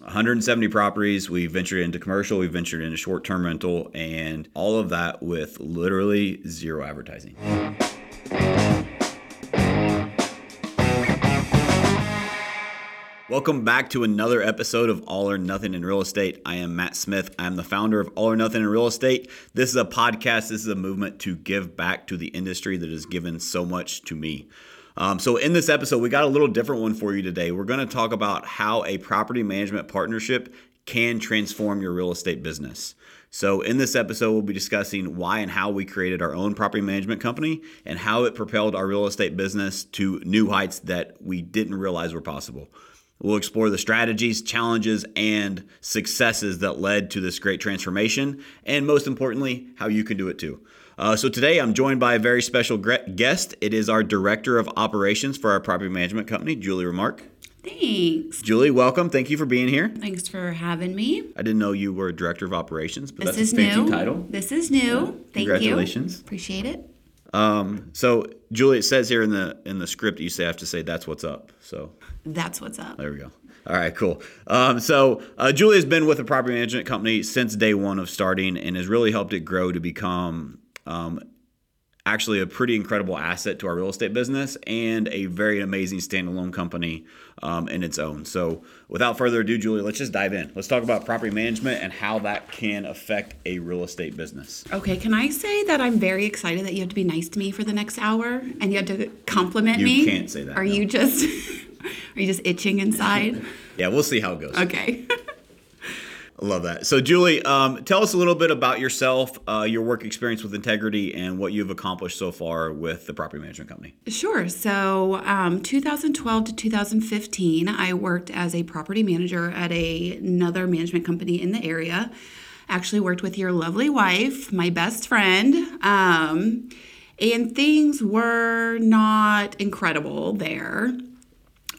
170 properties. We ventured into commercial, we ventured into short term rental, and all of that with literally zero advertising. Welcome back to another episode of All or Nothing in Real Estate. I am Matt Smith. I am the founder of All or Nothing in Real Estate. This is a podcast, this is a movement to give back to the industry that has given so much to me. Um, so, in this episode, we got a little different one for you today. We're going to talk about how a property management partnership can transform your real estate business. So, in this episode, we'll be discussing why and how we created our own property management company and how it propelled our real estate business to new heights that we didn't realize were possible. We'll explore the strategies, challenges, and successes that led to this great transformation, and most importantly, how you can do it too. Uh, so today I'm joined by a very special guest. It is our Director of Operations for our property management company, Julie Remark. Thanks. Julie, welcome. Thank you for being here. Thanks for having me. I didn't know you were Director of Operations, but this that's is a fancy new. title. This is new. Yeah. Thank Congratulations. you. Appreciate it. Um, so Julie, it says here in the in the script you say I have to say that's what's up. So that's what's up. There we go. All right, cool. Um, so uh, Julie has been with the property management company since day one of starting, and has really helped it grow to become um, actually a pretty incredible asset to our real estate business and a very amazing standalone company um, in its own. So, without further ado, Julie, let's just dive in. Let's talk about property management and how that can affect a real estate business. Okay, can I say that I'm very excited that you have to be nice to me for the next hour and you have to compliment you me? You can't say that. Are no. you just are you just itching inside? yeah, we'll see how it goes. Okay. Love that. So, Julie, um, tell us a little bit about yourself, uh, your work experience with Integrity, and what you've accomplished so far with the property management company. Sure. So, um, 2012 to 2015, I worked as a property manager at a, another management company in the area. Actually, worked with your lovely wife, my best friend. Um, and things were not incredible there.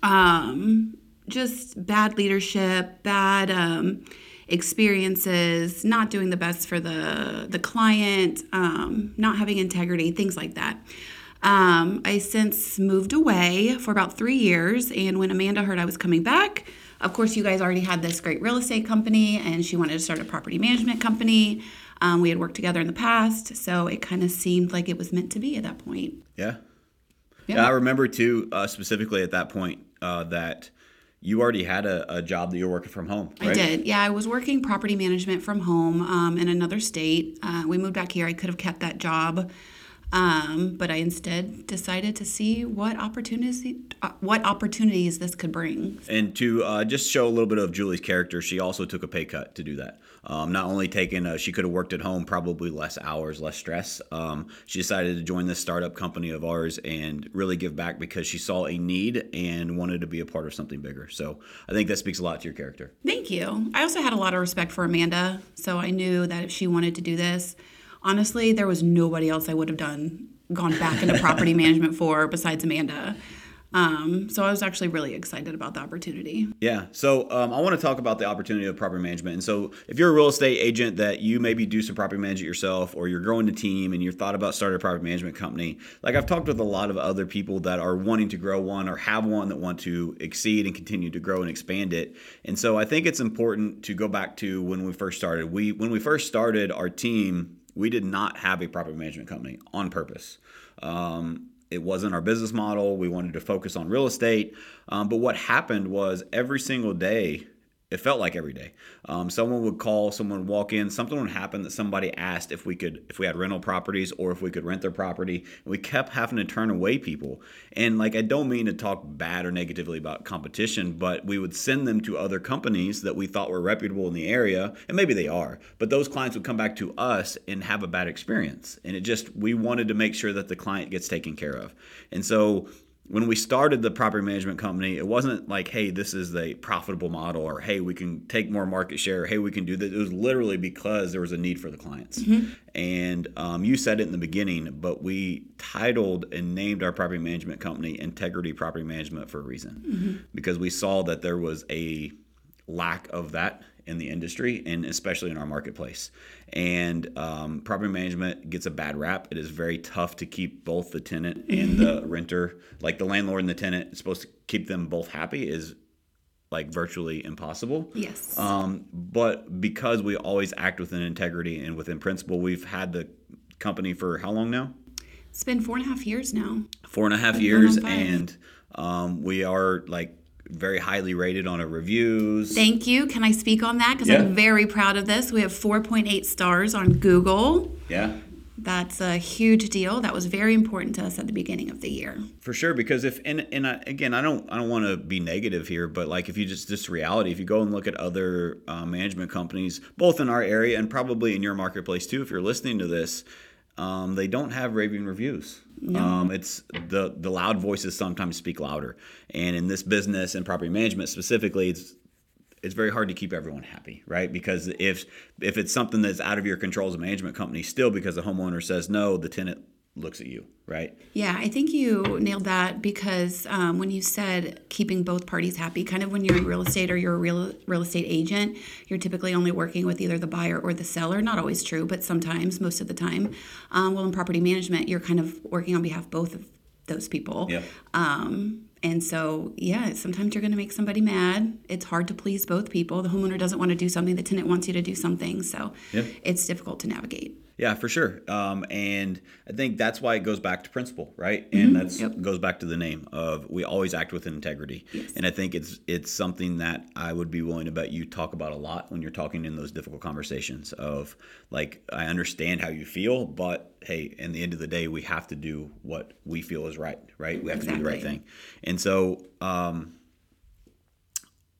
Um, just bad leadership, bad um, experiences, not doing the best for the the client, um, not having integrity, things like that. Um, I since moved away for about three years, and when Amanda heard I was coming back, of course, you guys already had this great real estate company, and she wanted to start a property management company. Um, we had worked together in the past, so it kind of seemed like it was meant to be at that point. Yeah. Yeah, yeah I remember too, uh, specifically at that point, uh, that you already had a, a, job that you were working from home. Right? I did. Yeah, I was working property management from home um, in another state. Uh, we moved back here. I could have kept that job, um, but I instead decided to see what opportunities uh, what opportunities this could bring. And to uh, just show a little bit of Julie's character, she also took a pay cut to do that. Um, not only taking, uh, she could have worked at home, probably less hours, less stress. Um, she decided to join this startup company of ours and really give back because she saw a need and wanted to be a part of something bigger. So I think that speaks a lot to your character. Thank you. I also had a lot of respect for Amanda, so I knew that if she wanted to do this, honestly, there was nobody else I would have done gone back into property management for besides Amanda. Um, so I was actually really excited about the opportunity. Yeah. So um, I want to talk about the opportunity of property management. And so if you're a real estate agent that you maybe do some property management yourself, or you're growing a team and you've thought about starting a property management company, like I've talked with a lot of other people that are wanting to grow one or have one that want to exceed and continue to grow and expand it. And so I think it's important to go back to when we first started. We when we first started our team, we did not have a property management company on purpose. Um, it wasn't our business model. We wanted to focus on real estate. Um, but what happened was every single day it felt like every day. Um, someone would call, someone would walk in, something would happen that somebody asked if we could, if we had rental properties or if we could rent their property. And we kept having to turn away people. And like, I don't mean to talk bad or negatively about competition, but we would send them to other companies that we thought were reputable in the area, and maybe they are. But those clients would come back to us and have a bad experience. And it just, we wanted to make sure that the client gets taken care of. And so when we started the property management company, it wasn't like, hey, this is a profitable model or hey, we can take more market share, hey, we can do this. It was literally because there was a need for the clients. Mm-hmm. And um, you said it in the beginning, but we titled and named our property management company Integrity Property Management for a reason mm-hmm. because we saw that there was a lack of that in the industry and especially in our marketplace. And um, property management gets a bad rap. It is very tough to keep both the tenant and the renter, like the landlord and the tenant, supposed to keep them both happy. Is like virtually impossible. Yes. Um, but because we always act within integrity and within principle, we've had the company for how long now? It's been four and a half years now. Four and a half years, going on five. and um, we are like very highly rated on our reviews. Thank you. Can I speak on that? Because Yeah. I'm very proud of this. We have 4.8 stars on Google. yeah. That's a huge deal. That was very important to us at the beginning of the year. For sure, because if and and I, again, I don't I don't want to be negative here, but like if you just this reality, if you go and look at other uh, management companies, both in our area and probably in your marketplace too, if you're listening to this, um, they don't have raving reviews. Um, it's the the loud voices sometimes speak louder, and in this business and property management specifically, it's it's very hard to keep everyone happy, right? Because if if it's something that's out of your control as a management company, still because the homeowner says no, the tenant looks at you, right? Yeah, I think you nailed that because um, when you said keeping both parties happy, kind of when you're in real estate or you're a real real estate agent, you're typically only working with either the buyer or the seller. Not always true, but sometimes, most of the time. Um, well, in property management, you're kind of working on behalf of both of those people. Yep. Um, and so, yeah, sometimes you're going to make somebody mad. It's hard to please both people. The homeowner doesn't want to do something, the tenant wants you to do something. So Yep. it's difficult to navigate. Yeah, for sure. Um, and I think that's why it goes back to principle, right? And that's Yep. goes back to the name of we always act with integrity. And I think it's it's something that I would be willing to bet you talk about a lot when you're talking in those difficult conversations of like I understand how you feel, but hey, in the end of the day, we have to do what we feel is right, right? We have to do the right thing. And so um,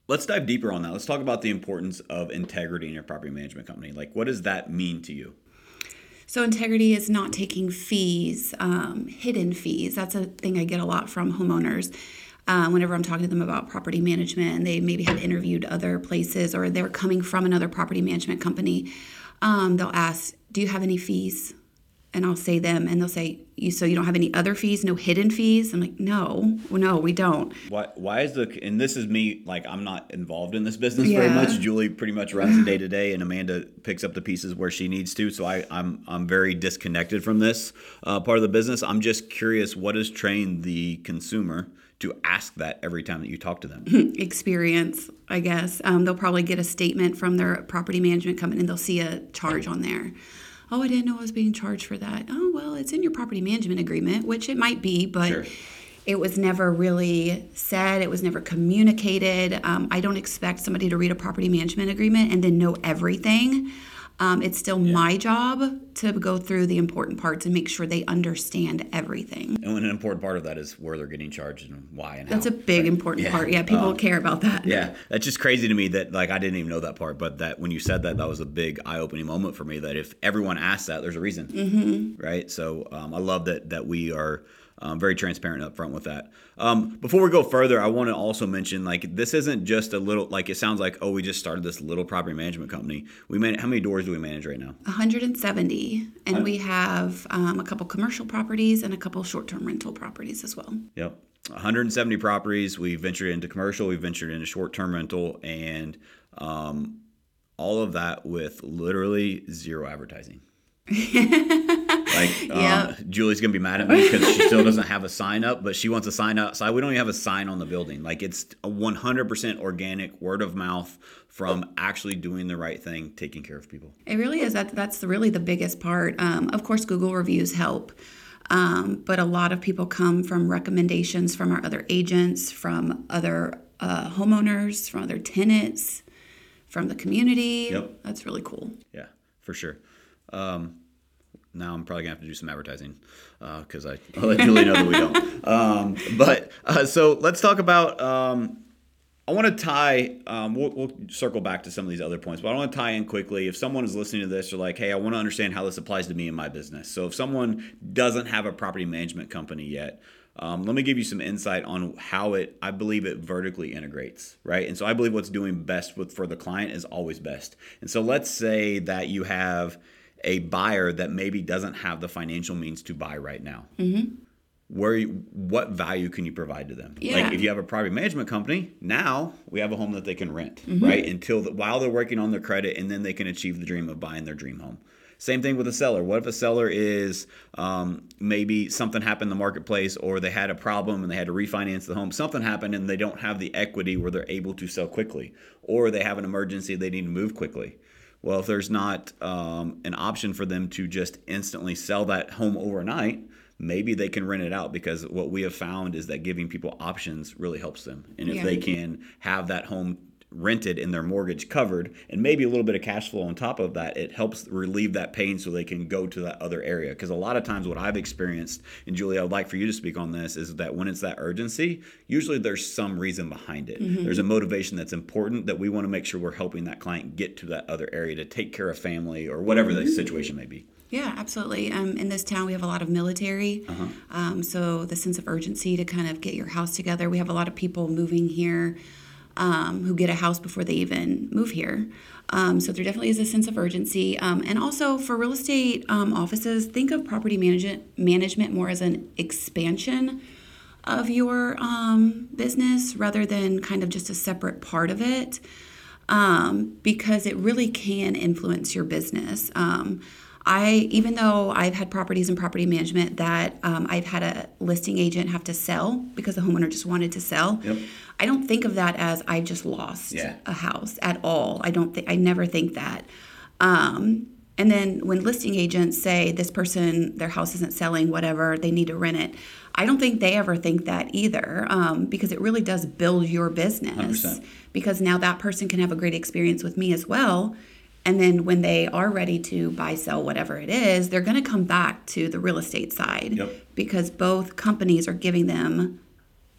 let's dive deeper on that. Let's talk about the importance of integrity in your property management company. Like, what does that mean to you? So integrity is not taking fees, um, hidden fees. That's a thing I get a lot from homeowners. Uh, whenever I'm talking to them about property management, and they maybe have interviewed other places or they're coming from another property management company, um, they'll ask, "Do you have any fees?" And I'll say them, and they'll say, "You so you don't have any other fees? No hidden fees?" I'm like, "No, no, we don't." Why, why is the and this is me like I'm not involved in this business very much. Julie pretty much runs the day to day, and Amanda picks up the pieces where she needs to. So I, I'm I'm very disconnected from this uh, part of the business. I'm just curious what has trained the consumer to ask that every time that you talk to them. experience, I guess. Um, they'll probably get a statement from their property management company and they'll see a charge on there. Oh, I didn't know I was being charged for that. Oh, well, it's in your property management agreement, which it might be, but Sure. it was never really said. It was never communicated. Um, I don't expect somebody to read a property management agreement and then know everything. Um, it's still my job to go through the important parts and make sure they understand everything. and an important part of that is where they're getting charged and why and That's how. a big important Yeah. part. Yeah, people care about that. Yeah, that's just crazy to me that like I didn't even know that part, but that when you said that, that was a big eye-opening moment for me. That if everyone asks that, there's a reason, mm-hmm. right? So um, I love that that we are um, very transparent up front with that. Um, before we go further, I want to also mention like this isn't just a little like it sounds like oh we just started this little property management company. We man how many doors do we manage right now? 170 and we have um, a couple commercial properties and a couple short-term rental properties as well Yep. 170 properties. We ventured into commercial. We ventured into short-term rental, and um, all of that with literally zero advertising. like, Yeah. um, Julie's gonna be mad at me because she still doesn't have a sign up, but she wants a sign outside. We don't even have a sign on the building. Like, it's a 100% organic, word of mouth from actually doing the right thing, taking care of people. it really is that that's really the biggest part um, of course google reviews help um, but a lot of people come from recommendations from our other agents from other uh, homeowners from other tenants from the community Yep. that's really cool Yeah, for sure. Um, now I'm probably gonna have to do some advertising because I I'll let Julie know that we don't. Um, but uh, so let's talk about. Um, I want to tie. Um, we'll, we'll circle back to some of these other points, but I want to tie in quickly. If someone is listening to this, they're like, "Hey, I want to understand how this applies to me in my business." So if someone doesn't have a property management company yet, um, let me give you some insight on how it. I believe it vertically integrates, right? And so I believe what's doing best with for the client is always best. And so let's say that you have a buyer that maybe doesn't have the financial means to buy right now where you, what value can you provide to them Yeah. like if you have a property management company now we have a home that they can rent Mm-hmm. right until the, while they're working on their credit and then they can achieve the dream of buying their dream home Same thing with a seller. What if a seller is um, maybe something happened in the marketplace or they had a problem and they had to refinance the home? Something happened and they don't have the equity where they're able to sell quickly, or they have an emergency they need to move quickly. Well, if there's not um, an option for them to just instantly sell that home overnight, maybe they can rent it out because what we have found is that giving people options really helps them. And if Yeah. they can have that home rented and their mortgage covered and maybe a little bit of cash flow on top of that it helps relieve that pain so they can go to that other area because a lot of times what i've experienced and julie i would like for you to speak on this is that when it's that urgency usually there's some reason behind it there's a motivation that's important that we want to make sure we're helping that client get to that other area to take care of family or whatever the situation may be Yeah, absolutely. Um, in this town, we have a lot of military. Um, so the sense of urgency to kind of get your house together. We have a lot of people moving here um, who get a house before they even move here. Um, so there definitely is a sense of urgency. Um, and also for real estate um, offices, think of property management management more as an expansion of your um, business rather than kind of just a separate part of it um, because it really can influence your business. I even though I've had properties in property management that um, I've had a listing agent have to sell because the homeowner just wanted to sell. Yep. I don't think of that as I just lost Yeah. a house at all. I don't think I never think that. Um, and then when listing agents say this person their house isn't selling, whatever they need to rent it, I don't think they ever think that either um, because it really does build your business. 100%. Because now that person can have a great experience with me as well. And then when they are ready to buy, sell, whatever it is, they're going to come back to the real estate side Yep. because both companies are giving them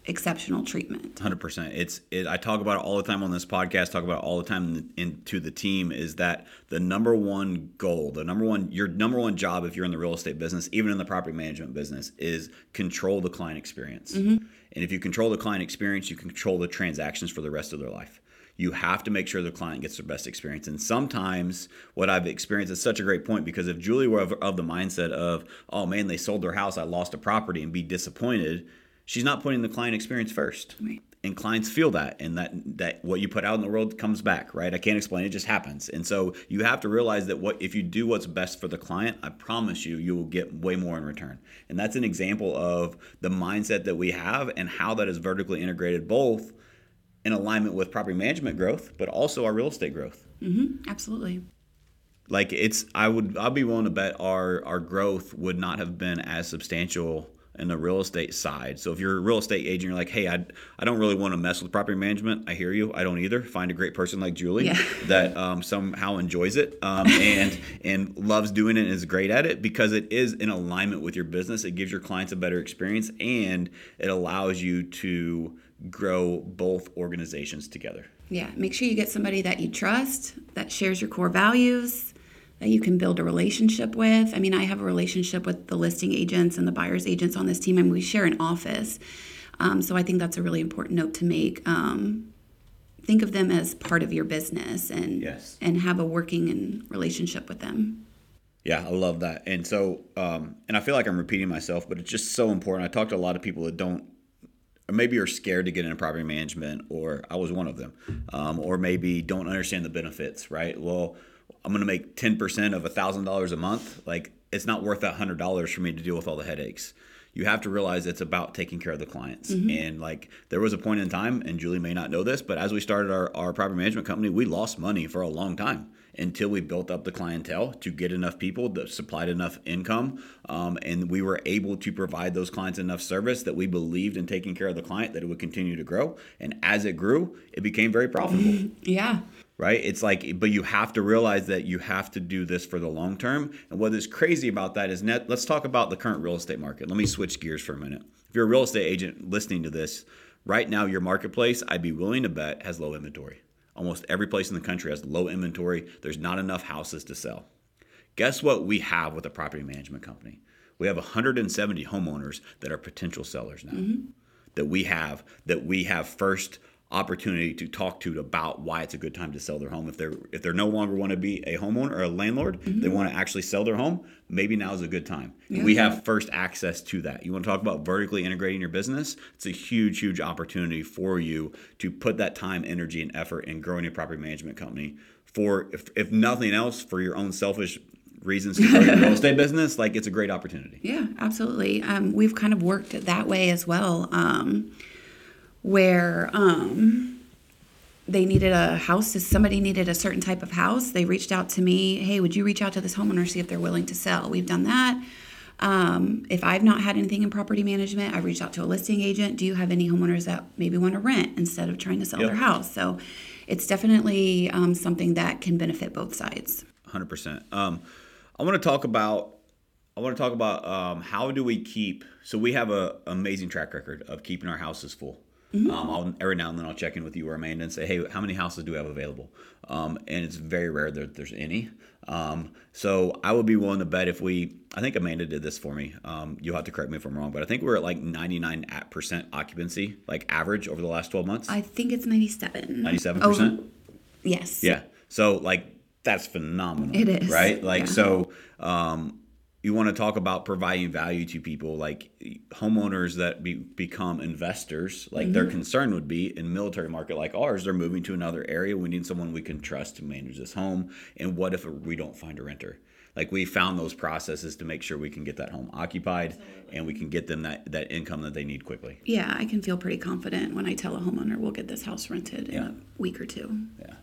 exceptional treatment. Hundred percent. It's. It, I talk about it all the time on this podcast. Talk about it all the time in, to the team. Is that the number one goal? The number one, your number one job if you're in the real estate business, even in the property management business, is control the client experience. Mm-hmm. And if you control the client experience, you control the transactions for the rest of their life. You have to make sure the client gets their best experience. And sometimes what I've experienced is such a great point because if Julie were of, of the mindset of, oh man, they sold their house, I lost a property, and be disappointed, she's not putting the client experience first Right. and clients feel that and that that what you put out in the world comes back right i can't explain it, it just happens and so you have to realize that what if you do what's best for the client i promise you you will get way more in return and that's an example of the mindset that we have and how that is vertically integrated both in alignment with property management growth but also our real estate growth. Absolutely. like it's i would i'll be willing to bet our our growth would not have been as substantial in the real estate side. So if you're a real estate agent you're like hey i, I don't really want to mess with property management i hear you. I don't either. Find a great person like julie Yeah. that um, somehow enjoys it um, and and loves doing it and is great at it because it is in alignment with your business. It gives your clients a better experience and it allows you to grow both organizations together Yeah, make sure you get somebody that you trust, that shares your core values, that you can build a relationship with. I mean, I have a relationship with the listing agents and the buyer's agents on this team, and we share an office. Um, so I think that's a really important note to make. Um, think of them as part of your business and Yes. and have a working and relationship with them. Yeah, I love that. And so, um, and I feel like I'm repeating myself, but it's just so important. I talk to a lot of people that don't, or maybe are scared to get into property management, or I was one of them, um, or maybe don't understand the benefits, right? Well, I'm going to make 10% of $1,000 a month. Like, it's not worth that $100 for me to deal with all the headaches. You have to realize it's about taking care of the clients. And like, there was a point in time, and Julie may not know this, but as we started our, our property management company, we lost money for a long time until we built up the clientele to get enough people that supplied enough income um, and we were able to provide those clients enough service that we believed in taking care of the client that it would continue to grow. And as it grew it became very profitable. Yeah. right? It's like but you have to realize that you have to do this for the long term. And what is crazy about that is net let's talk about the current real estate market. Let me switch gears for a minute. If you're a real estate agent listening to this right now your marketplace i'd be willing to bet has low inventory almost every place in the country has low inventory. There's not enough houses to sell. Guess what we have with a property management company? We have 170 homeowners that are potential sellers now. Mm-hmm. That we have that we have first opportunity to talk to about why it's a good time to sell their home. If they're if they're no longer want to be a homeowner or a landlord they want to actually sell their home maybe now is a good time. We have first access to that. You want to talk about vertically integrating your business? It's a huge huge opportunity for you to put that time energy and effort in growing a property management company for if, if nothing else for your own selfish reasons to grow your real estate business, like it's a great opportunity. Yeah, absolutely. Um, we've kind of worked that way as well, um, where um, they needed a house. If somebody needed a certain type of house, they reached out to me. Hey, would you reach out to this homeowner see if they're willing to sell? We've done that. Um, if I've not had anything in property management, I reached out to a listing agent. Do you have any homeowners that maybe want to rent instead of trying to sell Yep. their house? So it's definitely um, something that can benefit both sides. Hundred percent. Um, I want to talk about. I want to talk about um, how do we keep. So we have a amazing track record of keeping our houses full. Um, I'll, every now and then I'll check in with you or Amanda and say, hey, how many houses do we have available? Um, and it's very rare that there's any. Um, so I would be willing to bet if we. I think Amanda did this for me. Um, you'll have to correct me if I'm wrong, but I think we're at like 99 percent occupancy, like average over the last 12 months. I think it's 97. 97 Oh, percent. yes. Yeah. So like that's phenomenal. It is, Right? Like yeah. so um you want to talk about providing value to people like homeowners that be, become investors like their Mm-hmm. concern would be in military market like ours they're moving to another area we need someone we can trust to manage this home and what if we don't find a renter like we found those processes to make sure we can get that home occupied and we can get them that, that income that they need quickly Yeah, I can feel pretty confident when I tell a homeowner we'll get this house rented in Yeah. a week or two. Yeah.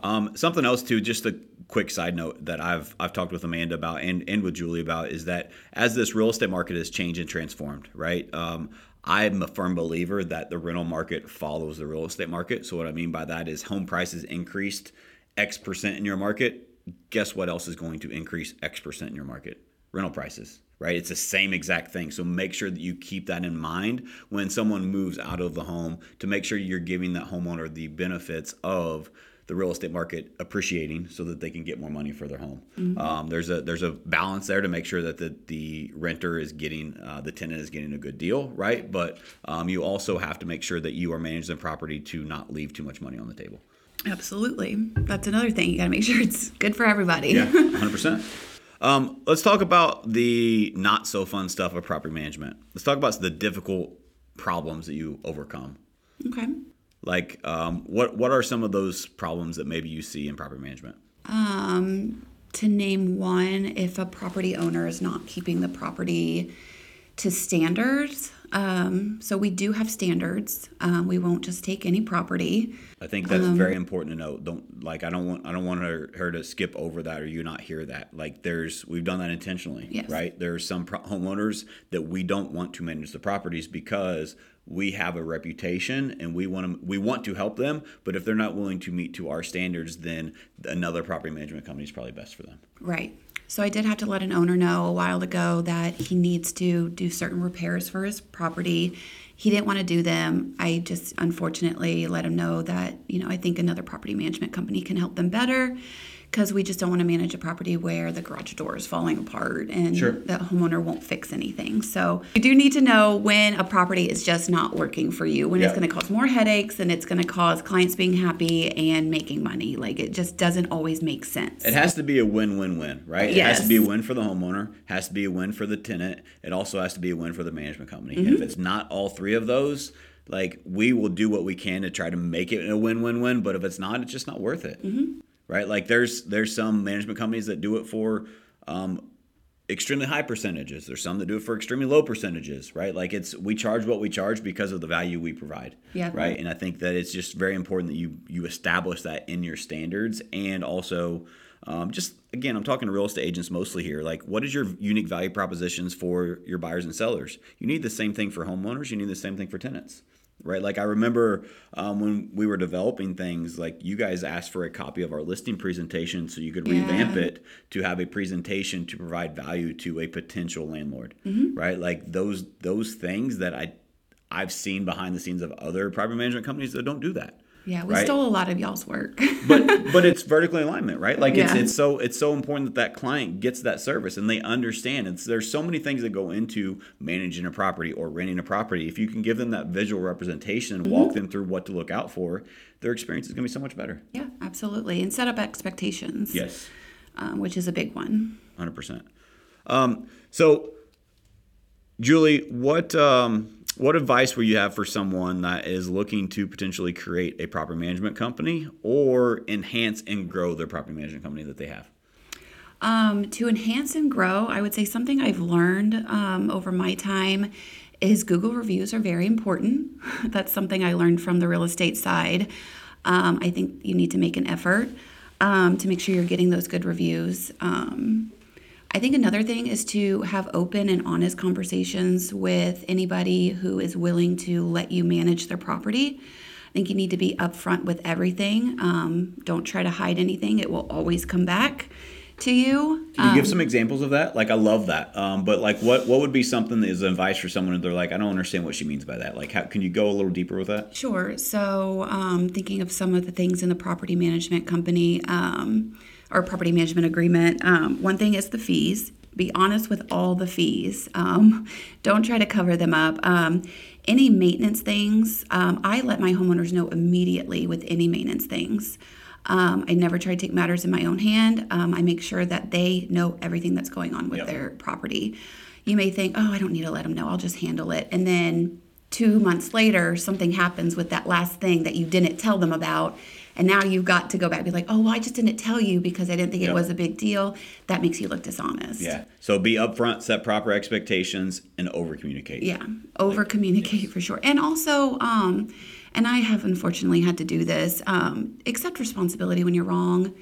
Um, something else too, just a quick side note that I've I've talked with Amanda about and, and with Julie about is that as this real estate market has changed and transformed, right? Um, I'm a firm believer that the rental market follows the real estate market. So what I mean by that is home prices increased X percent in your market. Guess what else is going to increase X percent in your market? Rental prices. Right? It's the same exact thing. So make sure that you keep that in mind when someone moves out of the home to make sure you're giving that homeowner the benefits of the real estate market appreciating so that they can get more money for their home. Um, there's a there's a balance there to make sure that the, the renter is getting uh, the tenant is getting a good deal, right? But um, you also have to make sure that you are managing the property to not leave too much money on the table. Absolutely. That's another thing. You got to make sure it's good for everybody. Yeah, hundred percent. Um, let's talk about the not so fun stuff of property management. Let's talk about the difficult problems that you overcome. okay. Like, um, what what are some of those problems that maybe you see in property management? Um, to name one, if a property owner is not keeping the property to standards, um, so we do have standards. Um, we won't just take any property. I think that's Um, very important to note. Don't like I don't want I don't want her, her to skip over that or you not hear that. Like there's we've done that intentionally, Yes. right? There's some pro- homeowners that we don't want to manage the properties because we have a reputation and we want to we want to help them, but if they're not willing to meet to our standards, then another property management company is probably best for them. Right. So I did have to let an owner know a while ago that he needs to do certain repairs for his property. He didn't want to do them. I just unfortunately let him know that, you know, I think another property management company can help them better because we just don't want to manage a property where the garage door is falling apart and Sure. the homeowner won't fix anything. So you do need to know when a property is just not working for you, when it's going to cause more headaches and it's going to cause clients being happy and making money. Like it just doesn't always make sense. It has to be a win-win-win, right? Yes. It has to be a win for the homeowner, has to be a win for the tenant. It also has to be a win for the management company. And Mm-hmm. if it's not all three of those, like we will do what we can to try to make it a win-win-win. But if it's not, it's just not worth it, Mm-hmm. Right? Like there's there's some management companies that do it for um, extremely high percentages. There's some that do it for extremely low percentages, right? Like it's we charge what we charge because of the value we provide. Yeah. Right. And I think that it's just very important that you you establish that in your standards and also um, just again, I'm talking to real estate agents mostly here. Like, what is your unique value propositions for your buyers and sellers? You need the same thing for homeowners. You need the same thing for tenants right? Like I remember um, when we were developing things, like you guys asked for a copy of our listing presentation so you could revamp it to have a presentation to provide value to a potential landlord, Mm-hmm. right? Like those those things that I I've seen behind the scenes of other property management companies that don't do that. Yeah, we right? stole a lot of y'all's work. but but it's vertical alignment, right? Like it's Yeah. it's so it's so important that that client gets that service and they understand. It's there's so many things that go into managing a property or renting a property. If you can give them that visual representation and Mm-hmm. walk them through what to look out for, their experience is going to be so much better. yeah, absolutely. And set up expectations. Yes, Um, which is a big one. hundred percent. Um, so, Julie, what um, what advice would you have for someone that is looking to potentially create a property management company or enhance and grow their property management company that they have? Um, to enhance and grow, I would say something I've learned um, over my time is Google reviews are very important. That's something I learned from the real estate side. Um, I think you need to make an effort um, to make sure you're getting those good reviews. Um, I think another thing is to have open and honest conversations with anybody who is willing to let you manage their property. I think you need to be upfront with everything. Um, don't try to hide anything, it will always come back to you. Can you give some examples of that? Like I love that. Um, but like what what would be something that is advice for someone if they're like, I don't understand what she means by that. Like how can you go a little deeper with that? Sure. So um, thinking of some of the things in the property management company um, or property management agreement, um, one thing is the fees. Be honest with all the fees. Um, don't try to cover them up. Um, any maintenance things, um, I let my homeowners know immediately with any maintenance things. Um, I never try to take matters in my own hand. Um, I make sure that they know everything that's going on with Yep. their property. You may think, oh, I don't need to let them know, I'll just handle it. And then two months later, something happens with that last thing that you didn't tell them about. And now you've got to go back and be like, oh, well, I just didn't tell you because I didn't think Yep. it was a big deal. That makes you look dishonest. Yeah. So be upfront, set proper expectations, and over communicate. Yeah, over communicate for sure. And also, um, and I have unfortunately had to do this, um, accept responsibility when you're wrong.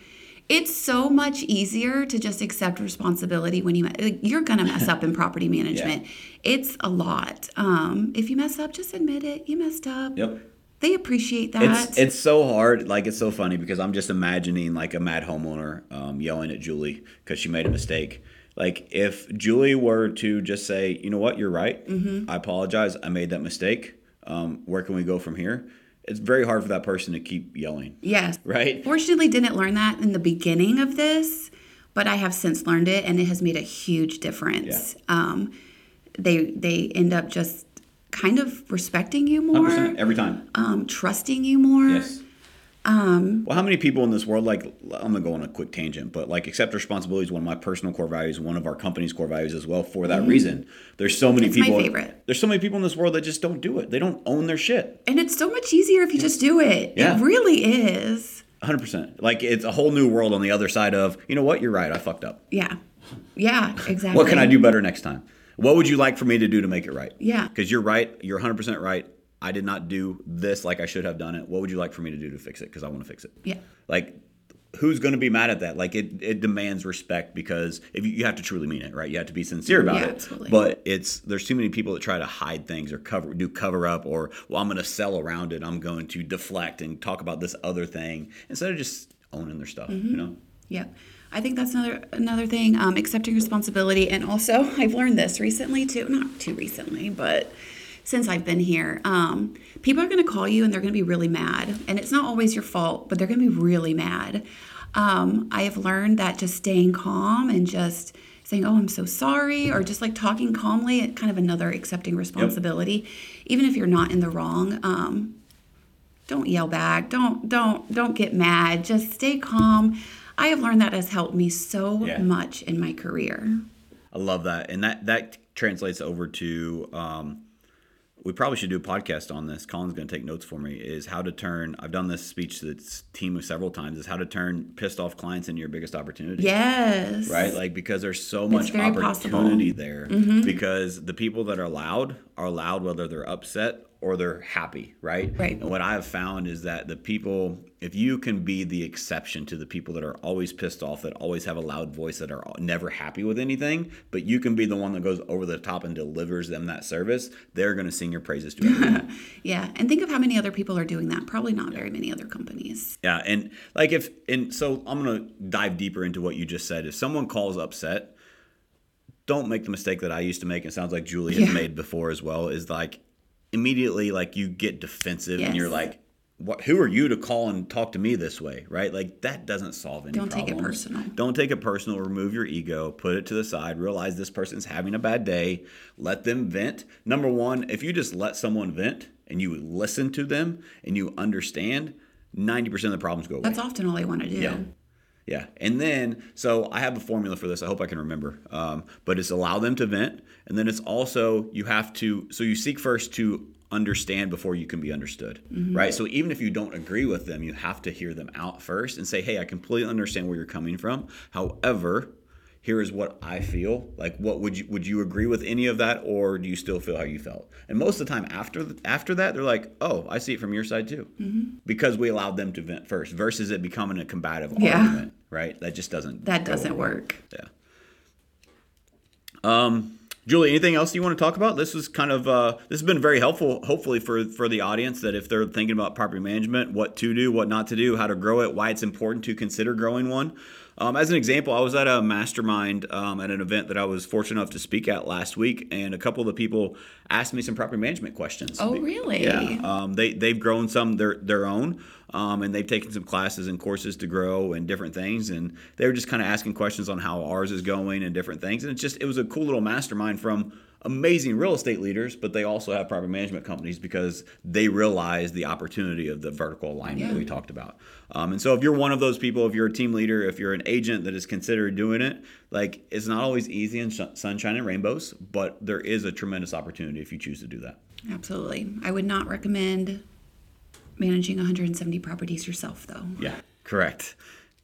It's so much easier to just accept responsibility when you like, you're gonna mess up in property management. It's a lot. Um, if you mess up, just admit it. You messed up. Yep. They appreciate that. It's it's so hard. Like it's so funny because I'm just imagining like a mad homeowner um, yelling at Julie because she made a mistake. Like if Julie were to just say, you know what, you're right. Mm-hmm. I apologize. I made that mistake. Um, where can we go from here? It's very hard for that person to keep yelling, yes. right? Fortunately, didn't learn that in the beginning of this, but I have since learned it, and it has made a huge difference. Um, they they end up just kind of respecting you more, 100% every time. um, trusting you more. Yes. Um, well, how many people in this world, like, I'm gonna go on a quick tangent, but like, accept responsibility is one of my personal core values, one of our company's core values as well. For that reason, there's so many Mm-hmm. It's my people. favorite. There's so many people in this world that just don't do it. They don't own their shit. And it's so much easier if you just do it. Yeah. It really is. 100. percent Like, it's a whole new world on the other side of, you know what, you're right, I fucked up. Yeah. Yeah. Exactly. What can I do better next time? What would you like for me to do to make it right? Yeah. Because you're right. You're 100 percent right. I did not do this like I should have done it. What would you like for me to do to fix it? Because I want to fix it. Yeah. like who's going to be mad at that like it, it demands respect because if you, you have to truly mean it right you have to be sincere about Yeah, it absolutely. but it's there's too many people that try to hide things or cover do cover up or well i'm going to sell around it i'm going to deflect and talk about this other thing instead of just owning their stuff Mm-hmm. you know Yeah. I think that's another another thing. Um, accepting responsibility, and also I've learned this recently too. Not too recently, but since I've been here, um, people are going to call you and they're going to be really mad, and it's not always your fault, but they're going to be really mad. Um, I have learned that just staying calm and just saying, "Oh, I'm so sorry," or just like talking calmly, kind of another accepting responsibility, even if you're not in the wrong. Um, don't yell back don't don't don't get mad just stay calm i have learned that has helped me so Yeah. much in my career i love that and that that translates over to um we probably should do a podcast on this. Colin's going to take notes for me. Is how to turn. I've done this speech to the team several times. Is how to turn pissed off clients into your biggest opportunity. yes right? Like because there's so much very possible. opportunity there. Because the people that are loud are loud whether they're upset or they're happy, right? Right. And what I've found is that the people, if you can be the exception to the people that are always pissed off, that always have a loud voice, that are never happy with anything, but you can be the one that goes over the top and delivers them that service, they're going to sing your praises to everyone. yeah and think of how many other people are doing that probably not very many other companies Yeah, and like if and so I'm gonna dive deeper into what you just said. If someone calls upset, don't make the mistake that I used to make. and It sounds like Julie has Yeah. made before as well. Is like immediately like you get defensive and you're like, "What? Who are you to call and talk to me this way?" Right? Like that doesn't solve any. Don't take it personal. Don't take it personal. Remove your ego. Put it to the side. Realize this person's having a bad day. Let them vent. Number one, if you just let someone vent and you listen to them and you understand, ninety percent of the problems go away. that's often all i want to do Yeah. Yeah. And then, so I have a formula for this. I hope I can remember. Um, but it's allow them to vent. And then it's also, you have to, so you seek first to understand before you can be understood. Right. So even if you don't agree with them, you have to hear them out first and say, hey, I completely understand where you're coming from. However, here is what I feel. Like, what would you would you agree with any of that, or do you still feel how you felt? And most of the time after after that, they're like, oh, I see it from your side too, mm-hmm. because we allowed them to vent first, versus it becoming a combative yeah. argument, right? That just doesn't that doesn't work. Yeah. Um. Julie, anything else you want to talk about? This was kind of uh, this has been very helpful, hopefully for for the audience that if they're thinking about property management, what to do, what not to do, how to grow it, why it's important to consider growing one. Um, as an example, I was at a mastermind um, at an event that I was fortunate enough to speak at last week, and a couple of the people asked me some property management questions. Oh, really? Yeah. Um, they they've grown some their their own, um, and they've taken some classes and courses to grow and different things, and they were just kind of asking questions on how ours is going and different things, and it's just it was a cool little mastermind from amazing real estate leaders, but they also have property management companies because they realize the opportunity of the vertical alignment yeah. that we talked about. Um, and so, if you're one of those people, if you're a team leader, if you're an agent that is considered doing it, like it's not always easy and sh- sunshine and rainbows, but there is a tremendous opportunity if you choose to do that. Absolutely. I would not recommend managing 170 properties yourself, though. Yeah, correct.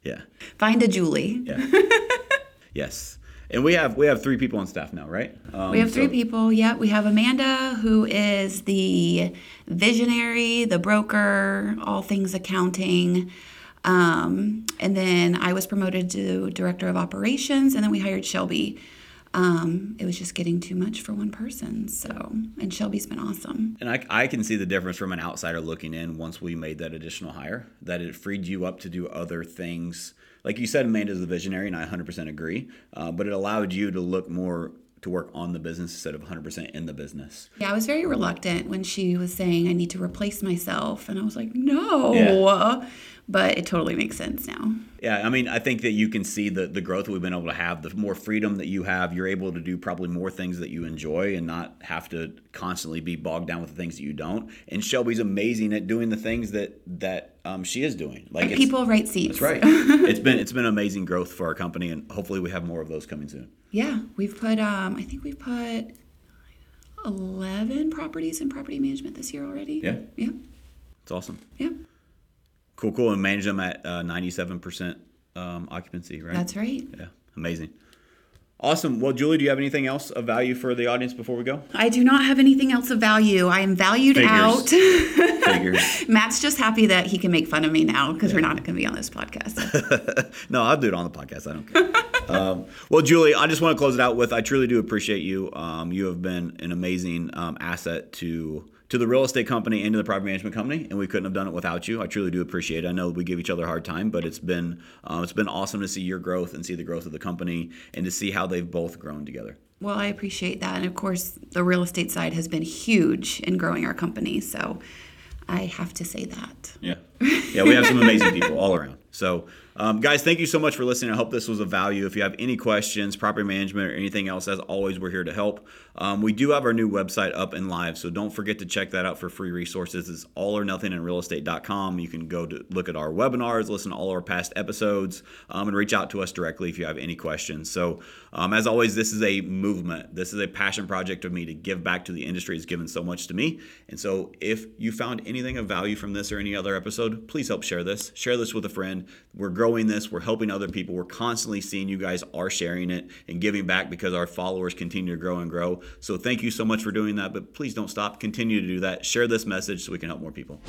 Yeah. Find a Julie. Yeah. yes. And we have we have three people on staff now, right? Um, we have three so. people. Yeah, we have Amanda, who is the visionary, the broker, all things accounting. Um, and then I was promoted to director of operations, and then we hired Shelby. Um, it was just getting too much for one person. So, and Shelby's been awesome. And I, I can see the difference from an outsider looking in once we made that additional hire, that it freed you up to do other things like you said, Amanda's the visionary, and I 100% agree. Uh, but it allowed you to look more to work on the business instead of 100% in the business. Yeah, I was very reluctant when she was saying I need to replace myself, and I was like, no. Yeah but it totally makes sense now. Yeah, I mean, I think that you can see the the growth we've been able to have, the more freedom that you have, you're able to do probably more things that you enjoy and not have to constantly be bogged down with the things that you don't. And Shelby's amazing at doing the things that that um, she is doing. Like people right seats. That's right. it's been it's been amazing growth for our company, and hopefully we have more of those coming soon. Yeah, we've put um, I think we've put eleven properties in property management this year already. Yeah. Yeah. It's awesome. Yeah. Cool, cool. And manage them at uh, 97% um, occupancy, right? That's right. Yeah, amazing. Awesome. Well, Julie, do you have anything else of value for the audience before we go? I do not have anything else of value. I am valued Figures. out. Figures. Matt's just happy that he can make fun of me now because yeah. we're not going to be on this podcast. no, I'll do it on the podcast. I don't care. um, well, Julie, I just want to close it out with I truly do appreciate you. Um, you have been an amazing um, asset to to the real estate company and to the property management company, and we couldn't have done it without you. I truly do appreciate it. I know we give each other a hard time, but it's been um, it's been awesome to see your growth and see the growth of the company and to see how they've both grown together. Well, I appreciate that, and of course, the real estate side has been huge in growing our company. So, I have to say that. Yeah, yeah, we have some amazing people all around. So um, guys, thank you so much for listening. I hope this was of value. If you have any questions, property management, or anything else, as always, we're here to help. Um, we do have our new website up and live, so don't forget to check that out for free resources. It's all or nothing in realestate.com. You can go to look at our webinars, listen to all our past episodes, um, and reach out to us directly if you have any questions. So, um, as always, this is a movement. This is a passion project of me to give back to the industry. It's given so much to me. And so, if you found anything of value from this or any other episode, please help share this. Share this with a friend. We're growing this, we're helping other people. We're constantly seeing you guys are sharing it and giving back because our followers continue to grow and grow. So thank you so much for doing that, but please don't stop. Continue to do that. Share this message so we can help more people.